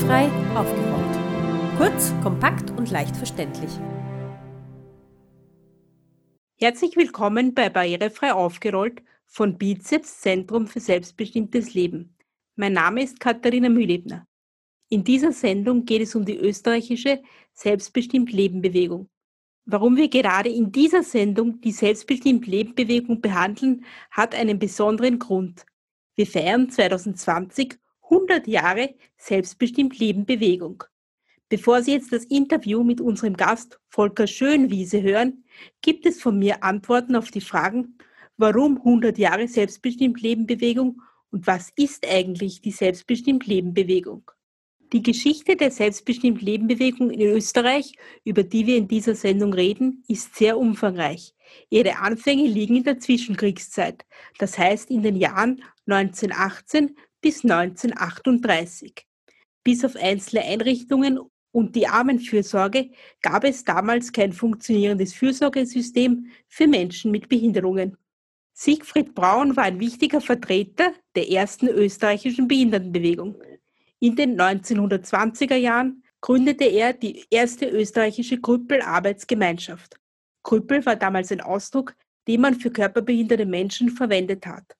Barrierefrei aufgeräumt. Kurz, kompakt und leicht verständlich. Herzlich willkommen bei Barrierefrei aufgerollt von Bizeps Zentrum für selbstbestimmtes Leben. Mein Name ist Katharina Mühlebner. In dieser Sendung geht es um die österreichische Selbstbestimmt Leben Bewegung. Warum wir gerade in dieser Sendung die Selbstbestimmt Leben Bewegung behandeln, hat einen besonderen Grund. Wir feiern 2020 100 Jahre Selbstbestimmt Leben Bewegung. Bevor Sie jetzt das Interview mit unserem Gast Volker Schönwiese hören, gibt es von mir Antworten auf die Fragen, warum 100 Jahre Selbstbestimmt Leben Bewegung und was ist eigentlich die Selbstbestimmt Leben Bewegung? Die Geschichte der Selbstbestimmt Leben Bewegung in Österreich, über die wir in dieser Sendung reden, ist sehr umfangreich. Ihre Anfänge liegen in der Zwischenkriegszeit, das heißt in den Jahren 1918 bis 1938. Bis auf einzelne Einrichtungen und die Armenfürsorge gab es damals kein funktionierendes Fürsorgesystem für Menschen mit Behinderungen. Siegfried Braun war ein wichtiger Vertreter der ersten österreichischen Behindertenbewegung. In den 1920er Jahren gründete er die erste österreichische Krüppel-Arbeitsgemeinschaft. Krüppel war damals ein Ausdruck, den man für körperbehinderte Menschen verwendet hat.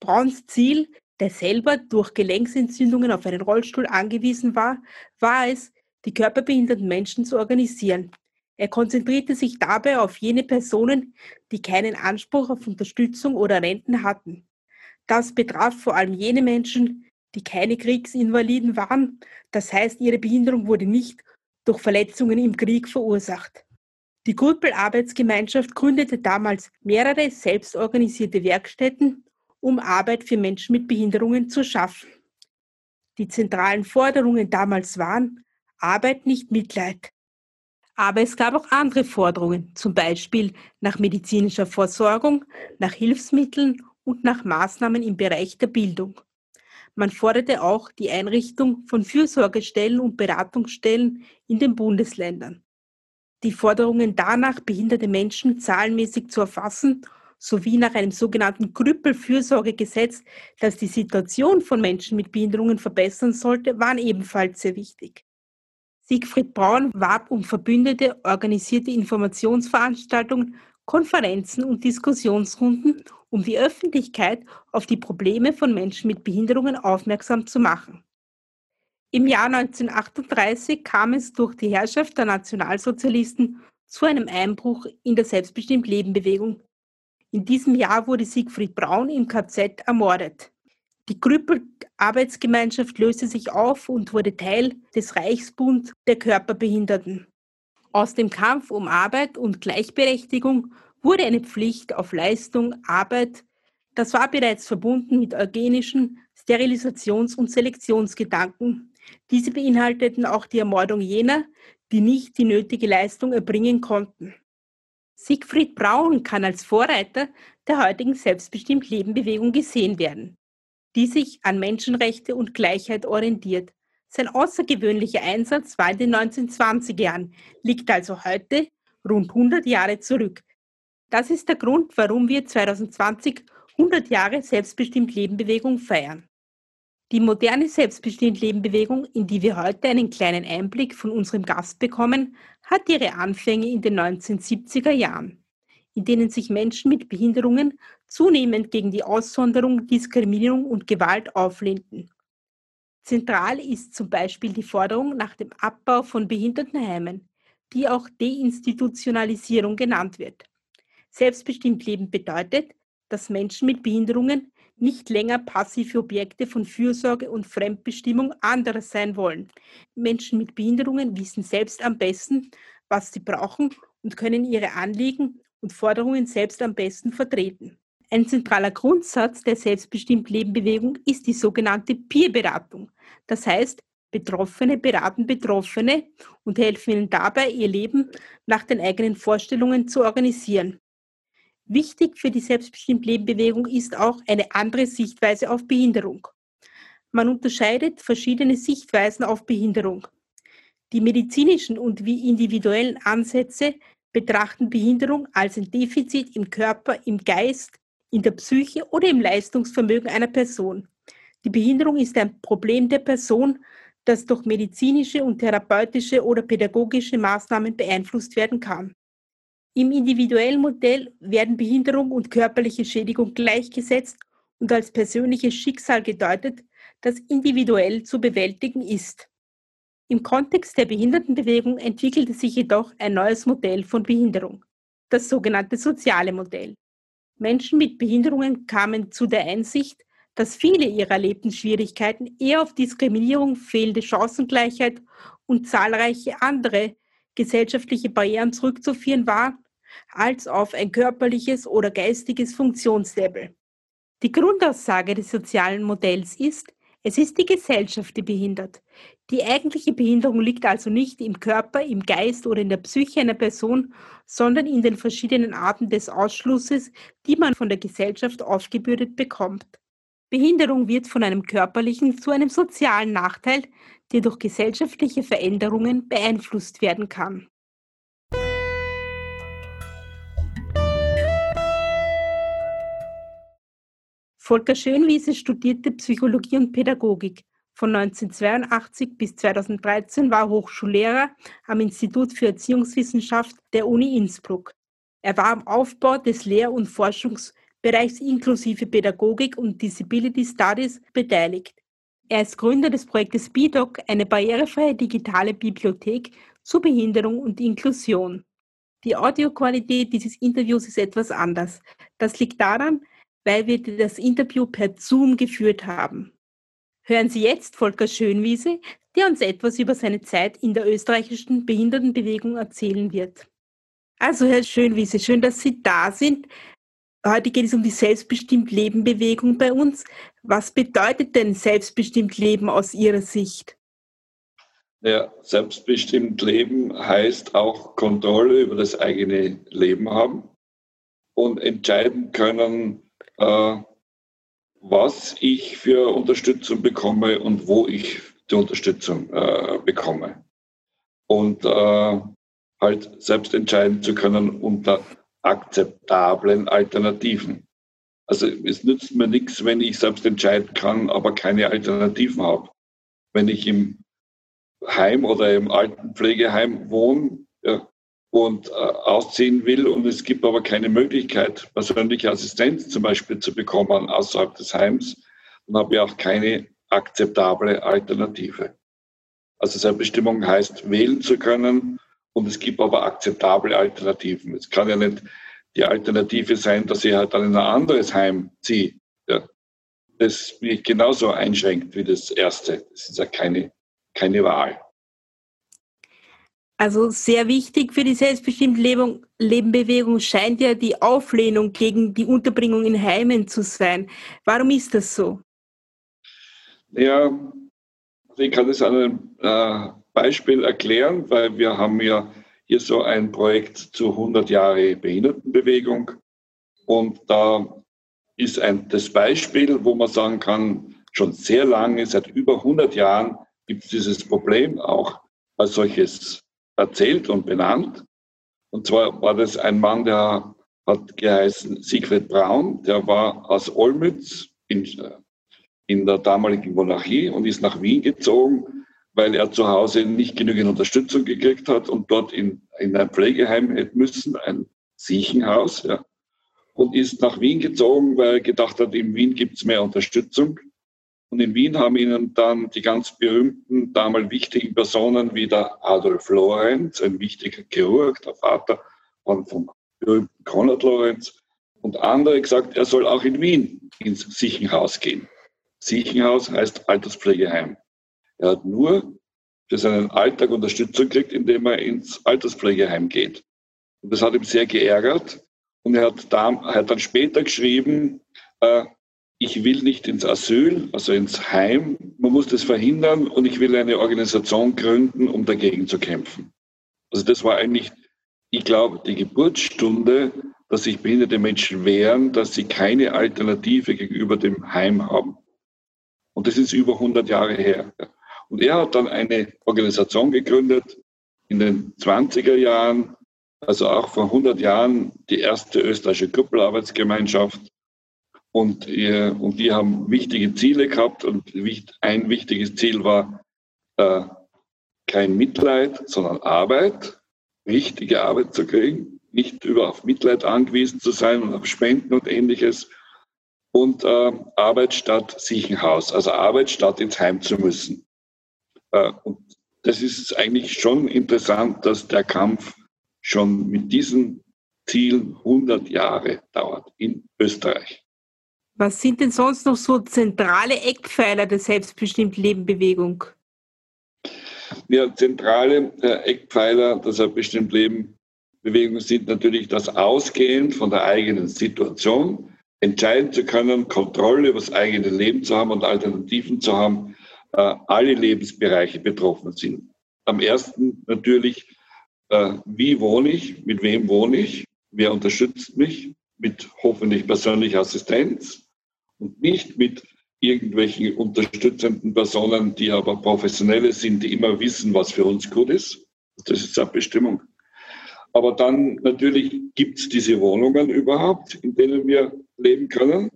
Brauns Ziel, der selber durch Gelenksentzündungen auf einen Rollstuhl angewiesen war, war es, die körperbehinderten Menschen zu organisieren. Er konzentrierte sich dabei auf jene Personen, die keinen Anspruch auf Unterstützung oder Renten hatten. Das betraf vor allem jene Menschen, die keine Kriegsinvaliden waren, das heißt, ihre Behinderung wurde nicht durch Verletzungen im Krieg verursacht. Die Gruppel-Arbeitsgemeinschaft gründete damals mehrere selbstorganisierte Werkstätten, um Arbeit für Menschen mit Behinderungen zu schaffen. Die zentralen Forderungen damals waren Arbeit, nicht Mitleid. Aber es gab auch andere Forderungen, zum Beispiel nach medizinischer Versorgung, nach Hilfsmitteln und nach Maßnahmen im Bereich der Bildung. Man forderte auch die Einrichtung von Fürsorgestellen und Beratungsstellen in den Bundesländern. Die Forderungen danach, behinderte Menschen zahlenmäßig zu erfassen, sowie nach einem sogenannten Krüppelfürsorgegesetz, das die Situation von Menschen mit Behinderungen verbessern sollte, waren ebenfalls sehr wichtig. Siegfried Braun warb um Verbündete, organisierte Informationsveranstaltungen, Konferenzen und Diskussionsrunden, um die Öffentlichkeit auf die Probleme von Menschen mit Behinderungen aufmerksam zu machen. Im Jahr 1938 kam es durch die Herrschaft der Nationalsozialisten zu einem Einbruch in der Selbstbestimmt-Leben-Bewegung. In diesem Jahr wurde Siegfried Braun im KZ ermordet. Die Krüppel-Arbeitsgemeinschaft löste sich auf und wurde Teil des Reichsbund der Körperbehinderten. Aus dem Kampf um Arbeit und Gleichberechtigung wurde eine Pflicht auf Leistung, Arbeit. Das war bereits verbunden mit eugenischen Sterilisations- und Selektionsgedanken. Diese beinhalteten auch die Ermordung jener, die nicht die nötige Leistung erbringen konnten. Siegfried Braun kann als Vorreiter der heutigen Selbstbestimmt-Leben-Bewegung gesehen werden die sich an Menschenrechte und Gleichheit orientiert. Sein außergewöhnlicher Einsatz war in den 1920er Jahren, liegt also heute rund 100 Jahre zurück. Das ist der Grund, warum wir 2020 100 Jahre Selbstbestimmt Leben Bewegung feiern. Die moderne Selbstbestimmt Leben Bewegung, in die wir heute einen kleinen Einblick von unserem Gast bekommen, hat ihre Anfänge in den 1970er Jahren in denen sich Menschen mit Behinderungen zunehmend gegen die Aussonderung, Diskriminierung und Gewalt auflehnten. Zentral ist zum Beispiel die Forderung nach dem Abbau von Behindertenheimen, die auch Deinstitutionalisierung genannt wird. Selbstbestimmt Leben bedeutet, dass Menschen mit Behinderungen nicht länger passive Objekte von Fürsorge und Fremdbestimmung anderer sein wollen. Menschen mit Behinderungen wissen selbst am besten, was sie brauchen und können ihre Anliegen und Forderungen selbst am besten vertreten. Ein zentraler Grundsatz der Selbstbestimmt-Leben-Bewegung ist die sogenannte Peer-Beratung. Das heißt, Betroffene beraten Betroffene und helfen ihnen dabei, ihr Leben nach den eigenen Vorstellungen zu organisieren. Wichtig für die Selbstbestimmt-Leben-Bewegung ist auch eine andere Sichtweise auf Behinderung. Man unterscheidet verschiedene Sichtweisen auf Behinderung. Die medizinischen und wie individuellen Ansätze betrachten Behinderung als ein Defizit im Körper, im Geist, in der Psyche oder im Leistungsvermögen einer Person. Die Behinderung ist ein Problem der Person, das durch medizinische und therapeutische oder pädagogische Maßnahmen beeinflusst werden kann. Im individuellen Modell werden Behinderung und körperliche Schädigung gleichgesetzt und als persönliches Schicksal gedeutet, das individuell zu bewältigen ist. Im Kontext der Behindertenbewegung entwickelte sich jedoch ein neues Modell von Behinderung, das sogenannte soziale Modell. Menschen mit Behinderungen kamen zu der Einsicht, dass viele ihrer erlebten Schwierigkeiten eher auf Diskriminierung, fehlende Chancengleichheit und zahlreiche andere gesellschaftliche Barrieren zurückzuführen waren, als auf ein körperliches oder geistiges Funktionslevel. Die Grundaussage des sozialen Modells ist, es ist die Gesellschaft, die behindert. Die eigentliche Behinderung liegt also nicht im Körper, im Geist oder in der Psyche einer Person, sondern in den verschiedenen Arten des Ausschlusses, die man von der Gesellschaft aufgebürdet bekommt. Behinderung wird von einem körperlichen zu einem sozialen Nachteil, der durch gesellschaftliche Veränderungen beeinflusst werden kann. Volker Schönwiese studierte Psychologie und Pädagogik. Von 1982 bis 2013 war Hochschullehrer am Institut für Erziehungswissenschaft der Uni Innsbruck. Er war am Aufbau des Lehr- und Forschungsbereichs inklusive Pädagogik und Disability Studies beteiligt. Er ist Gründer des Projektes BIDOC, eine barrierefreie digitale Bibliothek zur Behinderung und Inklusion. Die Audioqualität dieses Interviews ist etwas anders. Das liegt daran, weil wir das Interview per Zoom geführt haben. Hören Sie jetzt Volker Schönwiese, der uns etwas über seine Zeit in der österreichischen Behindertenbewegung erzählen wird. Also, Herr Schönwiese, schön, dass Sie da sind. Heute geht es um die Selbstbestimmt Leben Bewegung bei uns. Was bedeutet denn selbstbestimmt Leben aus Ihrer Sicht? Ja, selbstbestimmt Leben heißt auch Kontrolle über das eigene Leben haben und entscheiden können, äh, was ich für Unterstützung bekomme und wo ich die Unterstützung äh, bekomme. Und äh, halt selbst entscheiden zu können unter akzeptablen Alternativen. Also es nützt mir nichts, wenn ich selbst entscheiden kann, aber keine Alternativen habe. Wenn ich im Heim oder im Altenpflegeheim wohne, ja, und äh, ausziehen will und es gibt aber keine Möglichkeit, persönliche Assistenz zum Beispiel zu bekommen außerhalb des Heims, dann habe ich auch keine akzeptable Alternative. Also Selbstbestimmung heißt wählen zu können und es gibt aber akzeptable Alternativen. Es kann ja nicht die Alternative sein, dass ich halt dann in ein anderes Heim ziehe. Ja. Das mich genauso einschränkt wie das erste. Das ist ja keine, keine Wahl. Also sehr wichtig für die selbstbestimmte Lebenbewegung scheint ja die Auflehnung gegen die Unterbringung in Heimen zu sein. Warum ist das so? Ja, ich kann das an einem äh, Beispiel erklären, weil wir haben ja hier so ein Projekt zu 100 Jahre Behindertenbewegung und da ist ein, das Beispiel, wo man sagen kann, schon sehr lange, seit über 100 Jahren gibt es dieses Problem auch als solches erzählt und benannt. Und zwar war das ein Mann, der hat geheißen Siegfried Braun, der war aus Olmütz in, in der damaligen Monarchie und ist nach Wien gezogen, weil er zu Hause nicht genügend Unterstützung gekriegt hat und dort in, in ein Pflegeheim hätte müssen, ein Siechenhaus, ja. Und ist nach Wien gezogen, weil er gedacht hat, in Wien gibt es mehr Unterstützung. Und in Wien haben ihnen dann die ganz berühmten, damals wichtigen Personen wie der Adolf Lorenz, ein wichtiger Chirurg, der Vater von, vom berühmten Konrad Lorenz, und andere gesagt, er soll auch in Wien ins Siechenhaus gehen. Siechenhaus heißt Alterspflegeheim. Er hat nur für seinen Alltag Unterstützung gekriegt, indem er ins Alterspflegeheim geht. Und das hat ihm sehr geärgert. Und er hat, da, hat dann später geschrieben, äh, ich will nicht ins Asyl, also ins Heim. Man muss das verhindern und ich will eine Organisation gründen, um dagegen zu kämpfen. Also das war eigentlich, ich glaube, die Geburtsstunde, dass sich behinderte Menschen wehren, dass sie keine Alternative gegenüber dem Heim haben. Und das ist über 100 Jahre her. Und er hat dann eine Organisation gegründet in den 20er Jahren, also auch vor 100 Jahren die erste österreichische Gruppelarbeitsgemeinschaft und, und die haben wichtige Ziele gehabt und ein wichtiges Ziel war äh, kein Mitleid, sondern Arbeit, richtige Arbeit zu kriegen, nicht über auf Mitleid angewiesen zu sein und auf Spenden und ähnliches. Und äh, Arbeit statt Siechenhaus, also Arbeit statt ins Heim zu müssen. Äh, und das ist eigentlich schon interessant, dass der Kampf schon mit diesen Zielen 100 Jahre dauert in Österreich. Was sind denn sonst noch so zentrale Eckpfeiler der selbstbestimmten Leben-Bewegung? Ja, zentrale äh, Eckpfeiler der selbstbestimmten Leben-Bewegung sind natürlich das Ausgehen von der eigenen Situation, entscheiden zu können, Kontrolle über das eigene Leben zu haben und Alternativen zu haben, alle Lebensbereiche betroffen sind. Am ersten natürlich, äh, wie wohne ich, mit wem wohne ich, wer unterstützt mich, mit hoffentlich persönlicher Assistenz und nicht mit irgendwelchen unterstützenden Personen, die aber Professionelle sind, die immer wissen, was für uns gut ist. Das ist Selbstbestimmung. Aber dann natürlich gibt es diese Wohnungen überhaupt, in denen wir leben können,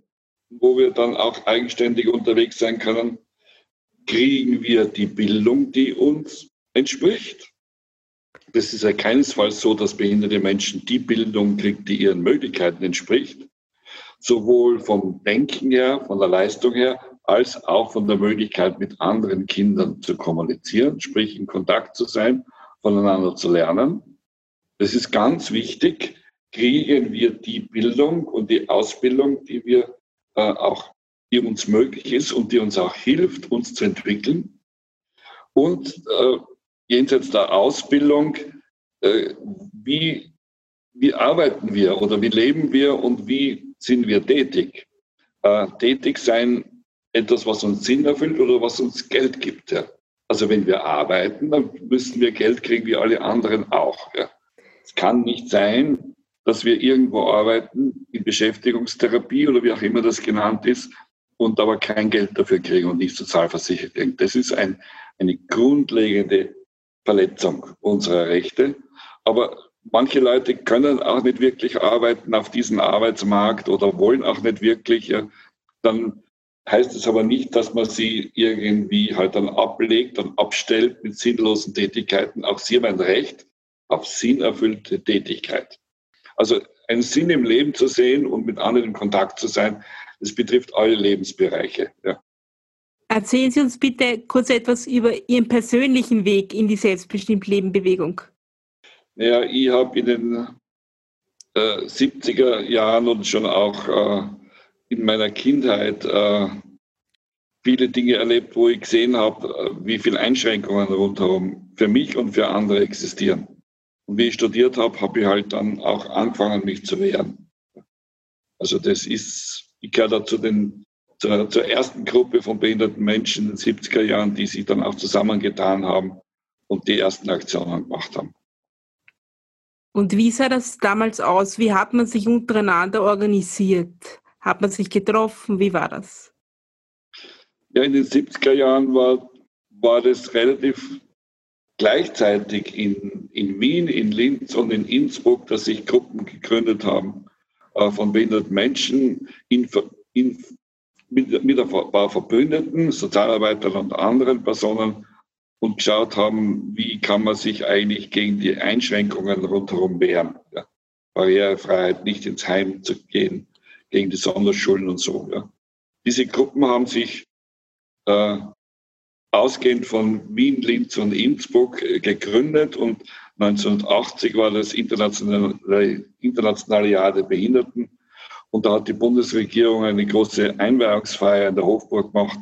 wo wir dann auch eigenständig unterwegs sein können. Kriegen wir die Bildung, die uns entspricht? Das ist ja keinesfalls so, dass behinderte Menschen die Bildung kriegen, die ihren Möglichkeiten entspricht sowohl vom Denken her, von der Leistung her, als auch von der Möglichkeit, mit anderen Kindern zu kommunizieren, sprich in Kontakt zu sein, voneinander zu lernen. Das ist ganz wichtig. Kriegen wir die Bildung und die Ausbildung, die wir äh, auch, die uns möglich ist und die uns auch hilft, uns zu entwickeln. Und äh, jenseits der Ausbildung, äh, wie, wie arbeiten wir oder wie leben wir und wie sind wir tätig. Äh, tätig sein, etwas, was uns Sinn erfüllt oder was uns Geld gibt. Ja. Also wenn wir arbeiten, dann müssen wir Geld kriegen wie alle anderen auch. Ja. Es kann nicht sein, dass wir irgendwo arbeiten, in Beschäftigungstherapie oder wie auch immer das genannt ist, und aber kein Geld dafür kriegen und nicht sozialversichert kriegen. Das ist ein, eine grundlegende Verletzung unserer Rechte. Aber manche Leute können auch nicht wirklich arbeiten auf diesem Arbeitsmarkt oder wollen auch nicht wirklich, dann heißt es aber nicht, dass man sie irgendwie halt dann ablegt und abstellt mit sinnlosen Tätigkeiten. Auch sie haben ein Recht auf sinnerfüllte Tätigkeit. Also einen Sinn im Leben zu sehen und mit anderen in Kontakt zu sein, das betrifft alle Lebensbereiche. Ja. Erzählen Sie uns bitte kurz etwas über Ihren persönlichen Weg in die selbstbestimmte Lebenbewegung. Ja, ich habe in den äh, 70er Jahren und schon auch äh, in meiner Kindheit äh, viele Dinge erlebt, wo ich gesehen habe, äh, wie viele Einschränkungen rundherum für mich und für andere existieren. Und wie ich studiert habe, habe ich halt dann auch angefangen, mich zu wehren. Also das ist, ich gehöre da zu den, zur, zur ersten Gruppe von behinderten Menschen in den 70er Jahren, die sich dann auch zusammengetan haben und die ersten Aktionen gemacht haben. Und wie sah das damals aus? Wie hat man sich untereinander organisiert? Hat man sich getroffen? Wie war das? Ja, in den 70er Jahren war, war das relativ gleichzeitig in, in Wien, in Linz und in Innsbruck, dass sich Gruppen gegründet haben von behinderten Menschen in, in, mit, mit ein paar Verbündeten, Sozialarbeitern und anderen Personen, und geschaut haben, wie kann man sich eigentlich gegen die Einschränkungen rundherum wehren. Ja. Barrierefreiheit, nicht ins Heim zu gehen, gegen die Sonderschulen und so. Ja. Diese Gruppen haben sich äh, ausgehend von Wien, Linz und Innsbruck äh, gegründet und 1980 war das internationale, internationale Jahr der Behinderten und da hat die Bundesregierung eine große Einweihungsfeier in der Hofburg gemacht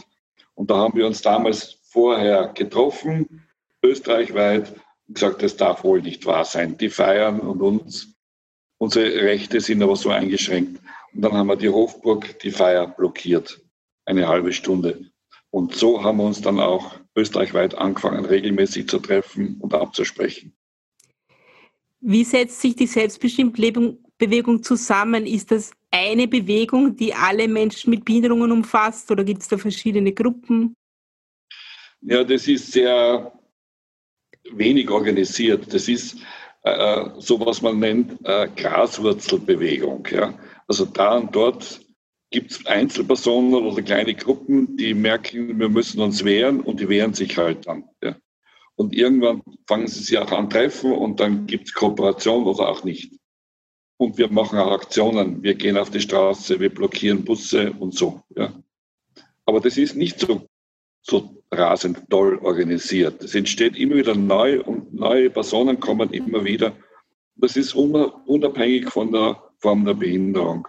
und da haben wir uns damals vorher getroffen, österreichweit, und gesagt, das darf wohl nicht wahr sein. Die feiern und uns, unsere Rechte sind aber so eingeschränkt. Und dann haben wir die Hofburg, die Feier blockiert, eine halbe Stunde. Und so haben wir uns dann auch österreichweit angefangen, regelmäßig zu treffen und abzusprechen. Wie setzt sich die selbstbestimmte Bewegung zusammen? Ist das eine Bewegung, die alle Menschen mit Behinderungen umfasst oder gibt es da verschiedene Gruppen? Ja, das ist sehr wenig organisiert. Das ist äh, so, was man nennt äh, Graswurzelbewegung. Ja? Also da und dort gibt es Einzelpersonen oder kleine Gruppen, die merken, wir müssen uns wehren und die wehren sich halt dann. Ja. Und irgendwann fangen sie sich auch an treffen und dann gibt es Kooperation oder auch nicht. Und wir machen auch Aktionen. Wir gehen auf die Straße, wir blockieren Busse und so. Ja. Aber das ist nicht so, so rasend toll organisiert. Es entsteht immer wieder neu und neue Personen kommen immer wieder. Das ist unabhängig von der Form der Behinderung.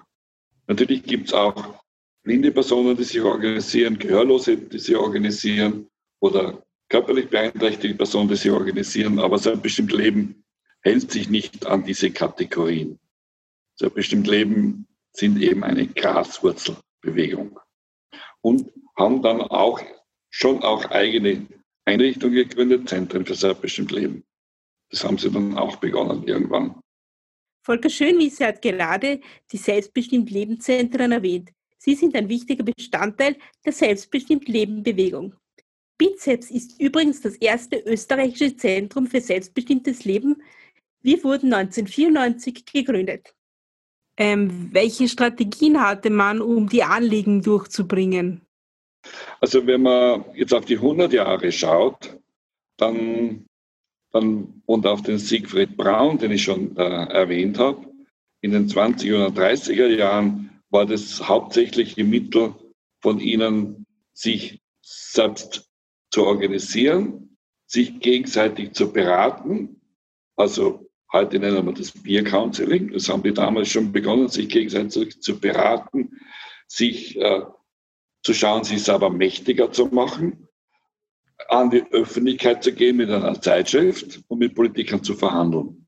Natürlich gibt es auch blinde Personen, die sich organisieren, Gehörlose, die sich organisieren oder körperlich beeinträchtigte Personen, die sich organisieren, aber sein bestimmtes Leben hält sich nicht an diese Kategorien. Sein bestimmtes Leben sind eben eine Graswurzelbewegung und haben dann auch schon auch eigene Einrichtungen gegründet, Zentren für selbstbestimmtes Leben. Das haben sie dann auch begonnen irgendwann. Volker Schönwiese hat gerade die selbstbestimmt Lebenszentren erwähnt. Sie sind ein wichtiger Bestandteil der selbstbestimmt Leben Bewegung. BIZEPS ist übrigens das erste österreichische Zentrum für selbstbestimmtes Leben. Wir wurden 1994 gegründet. Ähm, welche Strategien hatte man, um die Anliegen durchzubringen? Also wenn man jetzt auf die 100 Jahre schaut, dann dann, und auf den Siegfried Braun, den ich schon äh, erwähnt habe, in den 20er oder 30er Jahren war das hauptsächliche Mittel von ihnen, sich selbst zu organisieren, sich gegenseitig zu beraten. Also heute nennen wir das Peer Counseling. Das haben die damals schon begonnen, sich gegenseitig zu beraten, sich äh, zu schauen, sich selber mächtiger zu machen an die Öffentlichkeit zu gehen mit einer Zeitschrift und mit Politikern zu verhandeln.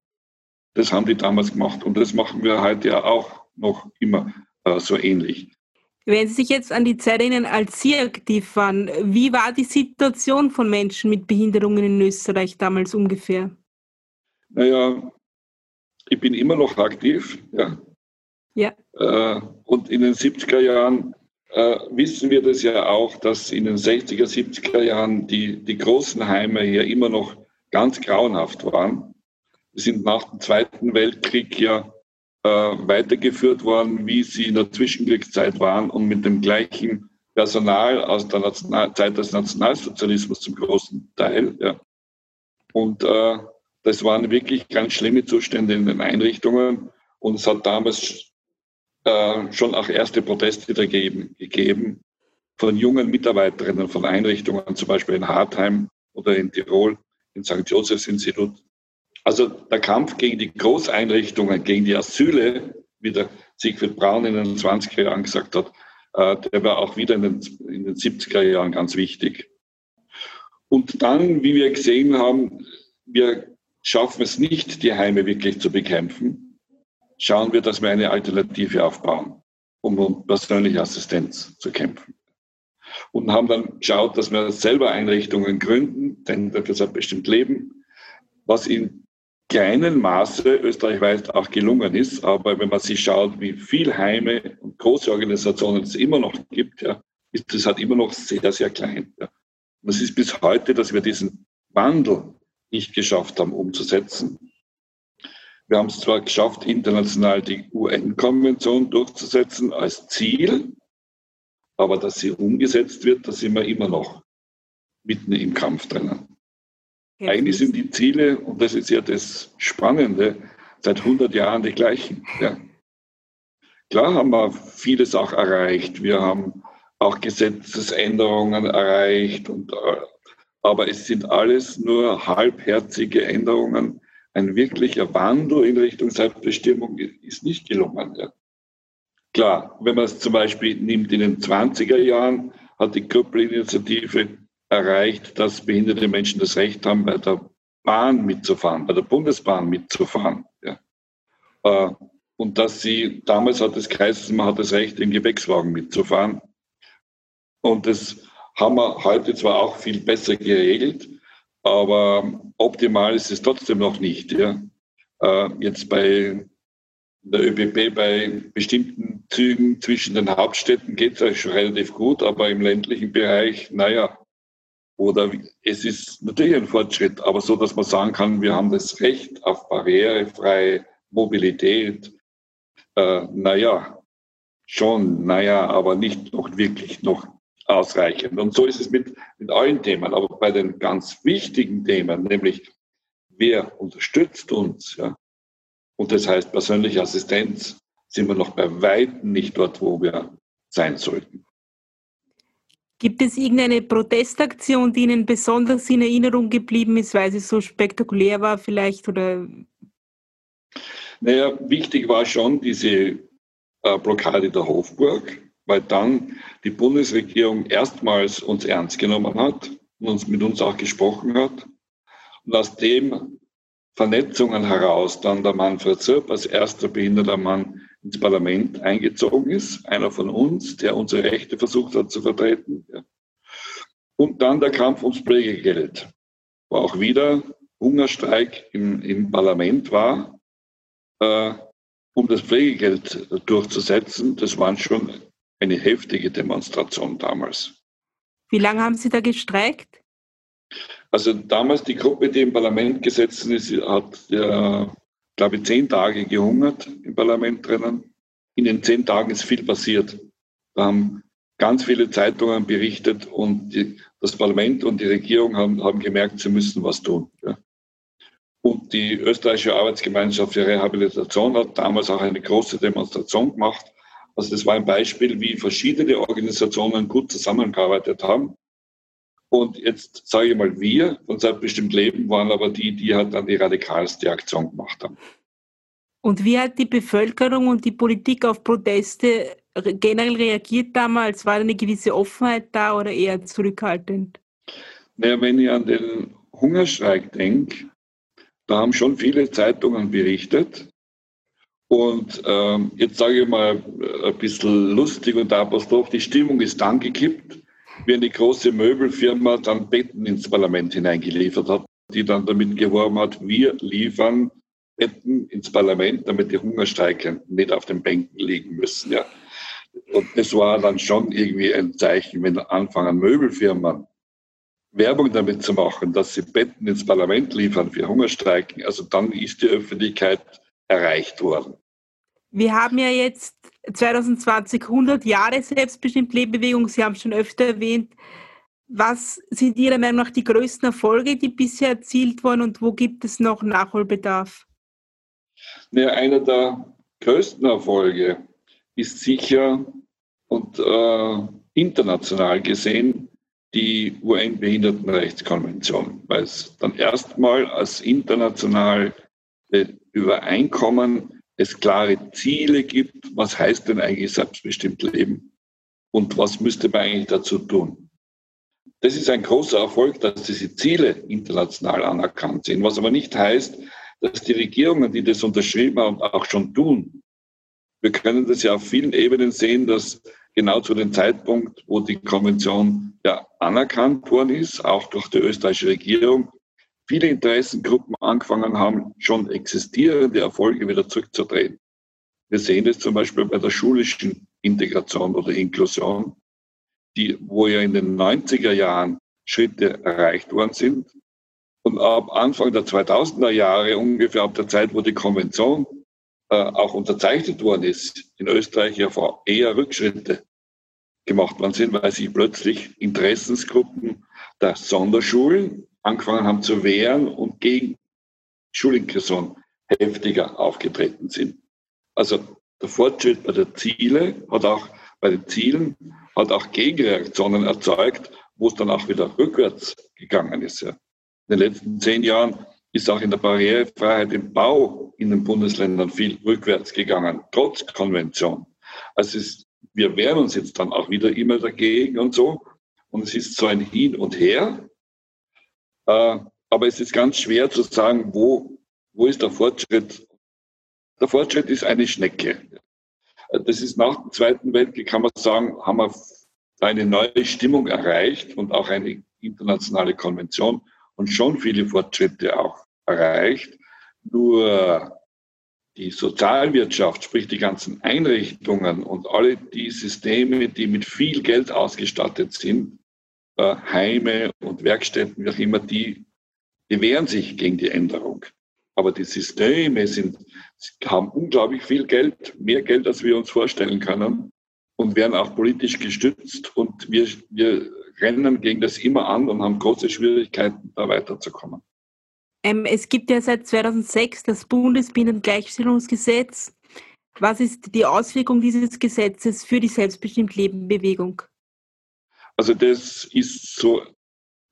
Das haben die damals gemacht und das machen wir heute ja auch noch immer äh, so ähnlich. Wenn Sie sich jetzt an die Zeit erinnern, als Sie aktiv waren, wie war die Situation von Menschen mit Behinderungen in Österreich damals ungefähr? Naja, ich bin immer noch aktiv, ja. Ja. Äh, und in den 70er Jahren äh, wissen wir das ja auch, dass in den 60er, 70er Jahren die, die großen Heime hier immer noch ganz grauenhaft waren. Die sind nach dem Zweiten Weltkrieg ja äh, weitergeführt worden, wie sie in der Zwischenkriegszeit waren und mit dem gleichen Personal aus der National Zeit des Nationalsozialismus zum großen Teil. Ja. Und äh, das waren wirklich ganz schlimme Zustände in den Einrichtungen. Und es hat damals äh, schon auch erste Proteste dagegen gegeben von jungen Mitarbeiterinnen von Einrichtungen, zum Beispiel in Hartheim oder in Tirol, im St. Josephs Institut. Also der Kampf gegen die Großeinrichtungen, gegen die Asyle, wie der Siegfried Braun in den 20er Jahren gesagt hat, äh, der war auch wieder in den, in den 70er Jahren ganz wichtig. Und dann, wie wir gesehen haben, wir schaffen es nicht, die Heime wirklich zu bekämpfen schauen wir, dass wir eine Alternative aufbauen, um persönliche Assistenz zu kämpfen. Und haben dann geschaut, dass wir selber Einrichtungen gründen, denn das hat bestimmt Leben, was in kleinem Maße österreichweit auch gelungen ist. Aber wenn man sich schaut, wie viele Heime und große Organisationen es immer noch gibt, ja, ist das halt immer noch sehr, sehr klein. Ja. Und es ist bis heute, dass wir diesen Wandel nicht geschafft haben umzusetzen. Wir haben es zwar geschafft, international die UN-Konvention durchzusetzen als Ziel, aber dass sie umgesetzt wird, da sind wir immer noch mitten im Kampf drinnen. Eigentlich sind die Ziele, und das ist ja das Spannende, seit 100 Jahren die gleichen. Ja. Klar haben wir vieles auch erreicht. Wir haben auch Gesetzesänderungen erreicht, und, äh, aber es sind alles nur halbherzige Änderungen, ein wirklicher Wandel in Richtung Selbstbestimmung ist nicht gelungen. Ja. Klar, wenn man es zum Beispiel nimmt, in den 20er Jahren hat die Köppel-Initiative erreicht, dass behinderte Menschen das Recht haben, bei der Bahn mitzufahren, bei der Bundesbahn mitzufahren. Ja. Äh, und dass sie, damals hat es geheißen, man hat das Recht, im Gepäckswagen mitzufahren. Und das haben wir heute zwar auch viel besser geregelt, aber optimal ist es trotzdem noch nicht. Ja. Äh, jetzt bei der ÖBB bei bestimmten Zügen zwischen den Hauptstädten geht es eigentlich schon relativ gut, aber im ländlichen Bereich, naja, oder es ist natürlich ein Fortschritt, aber so, dass man sagen kann, wir haben das Recht auf barrierefreie Mobilität. Äh, naja, schon, naja, aber nicht noch wirklich noch ausreichend. Und so ist es mit, mit allen Themen. Aber bei den ganz wichtigen Themen, nämlich wer unterstützt uns, ja, und das heißt persönliche Assistenz, sind wir noch bei weitem nicht dort, wo wir sein sollten. Gibt es irgendeine Protestaktion, die Ihnen besonders in Erinnerung geblieben ist, weil sie so spektakulär war vielleicht? Oder? Naja, wichtig war schon diese äh, Blockade der Hofburg, weil dann die Bundesregierung erstmals uns ernst genommen hat und uns mit uns auch gesprochen hat. Und aus dem Vernetzungen heraus dann der Manfred Zirp als erster behinderter Mann ins Parlament eingezogen ist, einer von uns, der unsere Rechte versucht hat zu vertreten. Und dann der Kampf ums Pflegegeld, wo auch wieder Hungerstreik im, im Parlament war. Äh, um das Pflegegeld durchzusetzen. Das war schon eine heftige Demonstration damals. Wie lange haben Sie da gestreikt? Also damals die Gruppe, die im Parlament gesessen ist, hat, ja, glaube ich, zehn Tage gehungert im Parlament drinnen. In den zehn Tagen ist viel passiert. Da haben ganz viele Zeitungen berichtet und die, das Parlament und die Regierung haben, haben gemerkt, sie müssen was tun. Ja. Und die österreichische Arbeitsgemeinschaft für Rehabilitation hat damals auch eine große Demonstration gemacht. Also das war ein Beispiel, wie verschiedene Organisationen gut zusammengearbeitet haben. Und jetzt sage ich mal, wir von Selbstbestimmt Leben waren aber die, die halt dann die radikalste Aktion gemacht haben. Und wie hat die Bevölkerung und die Politik auf Proteste generell reagiert damals? War eine gewisse Offenheit da oder eher zurückhaltend? Naja, wenn ich an den Hungerstreik denke, da haben schon viele Zeitungen berichtet. Und ähm, jetzt sage ich mal ein bisschen lustig und apostroph, die Stimmung ist dann gekippt, wie eine große Möbelfirma dann Betten ins Parlament hineingeliefert hat, die dann damit geworben hat, wir liefern Betten ins Parlament, damit die Hungerstreikenden nicht auf den Bänken liegen müssen. Ja. Und das war dann schon irgendwie ein Zeichen, wenn anfangen Möbelfirmen Werbung damit zu machen, dass sie Betten ins Parlament liefern für Hungerstreiken, also dann ist die Öffentlichkeit erreicht worden. Wir haben ja jetzt 2020 100 Jahre selbstbestimmt Lebebewegung. Sie haben schon öfter erwähnt. Was sind Ihrer Meinung nach die größten Erfolge, die bisher erzielt wurden und wo gibt es noch Nachholbedarf? Ja, einer der größten Erfolge ist sicher und äh, international gesehen die UN-Behindertenrechtskonvention, weil es dann erstmal als internationale Übereinkommen es klare Ziele gibt, was heißt denn eigentlich selbstbestimmt Leben und was müsste man eigentlich dazu tun. Das ist ein großer Erfolg, dass diese Ziele international anerkannt sind, was aber nicht heißt, dass die Regierungen, die das unterschrieben haben, auch schon tun. Wir können das ja auf vielen Ebenen sehen, dass genau zu dem Zeitpunkt, wo die Konvention ja anerkannt worden ist, auch durch die österreichische Regierung, viele Interessengruppen angefangen haben, schon existierende Erfolge wieder zurückzudrehen. Wir sehen es zum Beispiel bei der schulischen Integration oder Inklusion, die, wo ja in den 90er Jahren Schritte erreicht worden sind. Und ab Anfang der 2000er Jahre, ungefähr ab der Zeit, wo die Konvention äh, auch unterzeichnet worden ist, in Österreich ja eher Rückschritte gemacht worden sind, weil sich plötzlich Interessensgruppen der Sonderschulen angefangen haben zu wehren und gegen Schulinklusion heftiger aufgetreten sind. Also der Fortschritt bei den Zielen hat auch bei den Zielen hat auch Gegenreaktionen erzeugt, wo es dann auch wieder rückwärts gegangen ist. In den letzten zehn Jahren ist auch in der Barrierefreiheit im Bau in den Bundesländern viel rückwärts gegangen, trotz Konvention. Also ist wir wehren uns jetzt dann auch wieder immer dagegen und so. Und es ist so ein Hin und Her. Äh, aber es ist ganz schwer zu sagen, wo, wo ist der Fortschritt. Der Fortschritt ist eine Schnecke. Das ist nach dem Zweiten Weltkrieg, kann man sagen, haben wir eine neue Stimmung erreicht und auch eine internationale Konvention und schon viele Fortschritte auch erreicht. Nur die Sozialwirtschaft, sprich die ganzen Einrichtungen und alle die Systeme, die mit viel Geld ausgestattet sind, äh, Heime und Werkstätten, wie auch immer, die, die wehren sich gegen die Änderung. Aber die Systeme sind, haben unglaublich viel Geld, mehr Geld, als wir uns vorstellen können. und werden auch politisch gestützt. Und wir, wir rennen gegen das immer an und haben große Schwierigkeiten, da weiterzukommen. Ähm, es gibt ja seit 2006 das Bundesbinnengleichstellungsgesetz. Was ist die Auswirkung dieses Gesetzes für die Selbstbestimmt-Leben-Bewegung? Also das ist so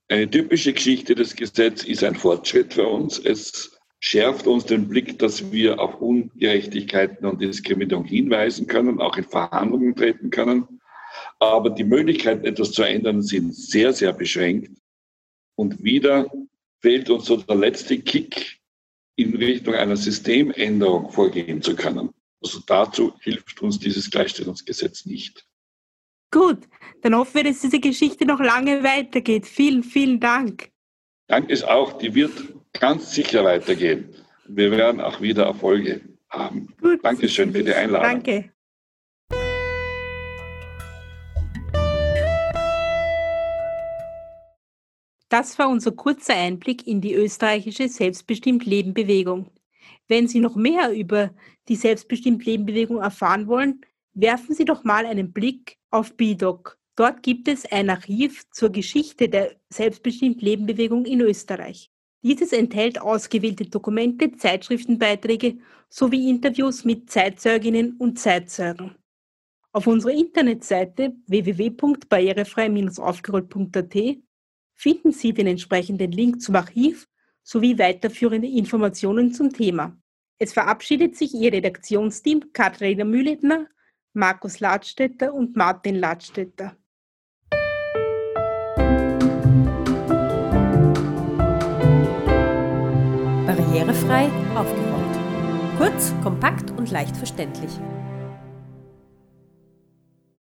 eine typische Geschichte. Das Gesetz ist ein Fortschritt für uns. Es schärft uns den Blick, dass wir auf Ungerechtigkeiten und Diskriminierung hinweisen können, auch in Verhandlungen treten können. Aber die Möglichkeiten, etwas zu ändern, sind sehr, sehr beschränkt. Und wieder fehlt uns so der letzte Kick, in Richtung einer Systemänderung vorgehen zu können. Also dazu hilft uns dieses Gleichstellungsgesetz nicht. Gut, dann hoffen wir, dass diese Geschichte noch lange weitergeht. Vielen, vielen Dank. Danke ist auch, die wird ganz sicher weitergehen. Wir werden auch wieder Erfolge haben. Gut, Dankeschön für die Einladung. Danke. Das war unser kurzer Einblick in die österreichische Selbstbestimmt-Leben-Bewegung. Wenn Sie noch mehr über die Selbstbestimmt-Leben-Bewegung erfahren wollen, werfen Sie doch mal einen Blick auf BIDOC. Dort gibt es ein Archiv zur Geschichte der Selbstbestimmt-Leben-Bewegung in Österreich. Dieses enthält ausgewählte Dokumente, Zeitschriftenbeiträge sowie Interviews mit Zeitzeuginnen und Zeitzeugen. Auf unserer Internetseite www.barrierefrei-aufgerollt.at finden Sie den entsprechenden Link zum Archiv sowie weiterführende Informationen zum Thema. Es verabschiedet sich Ihr Redaktionsteam Katharina Mühledner, Markus Ladstätter und Martin Ladstätter. Barrierefrei aufgeräumt. Kurz, kompakt und leicht verständlich.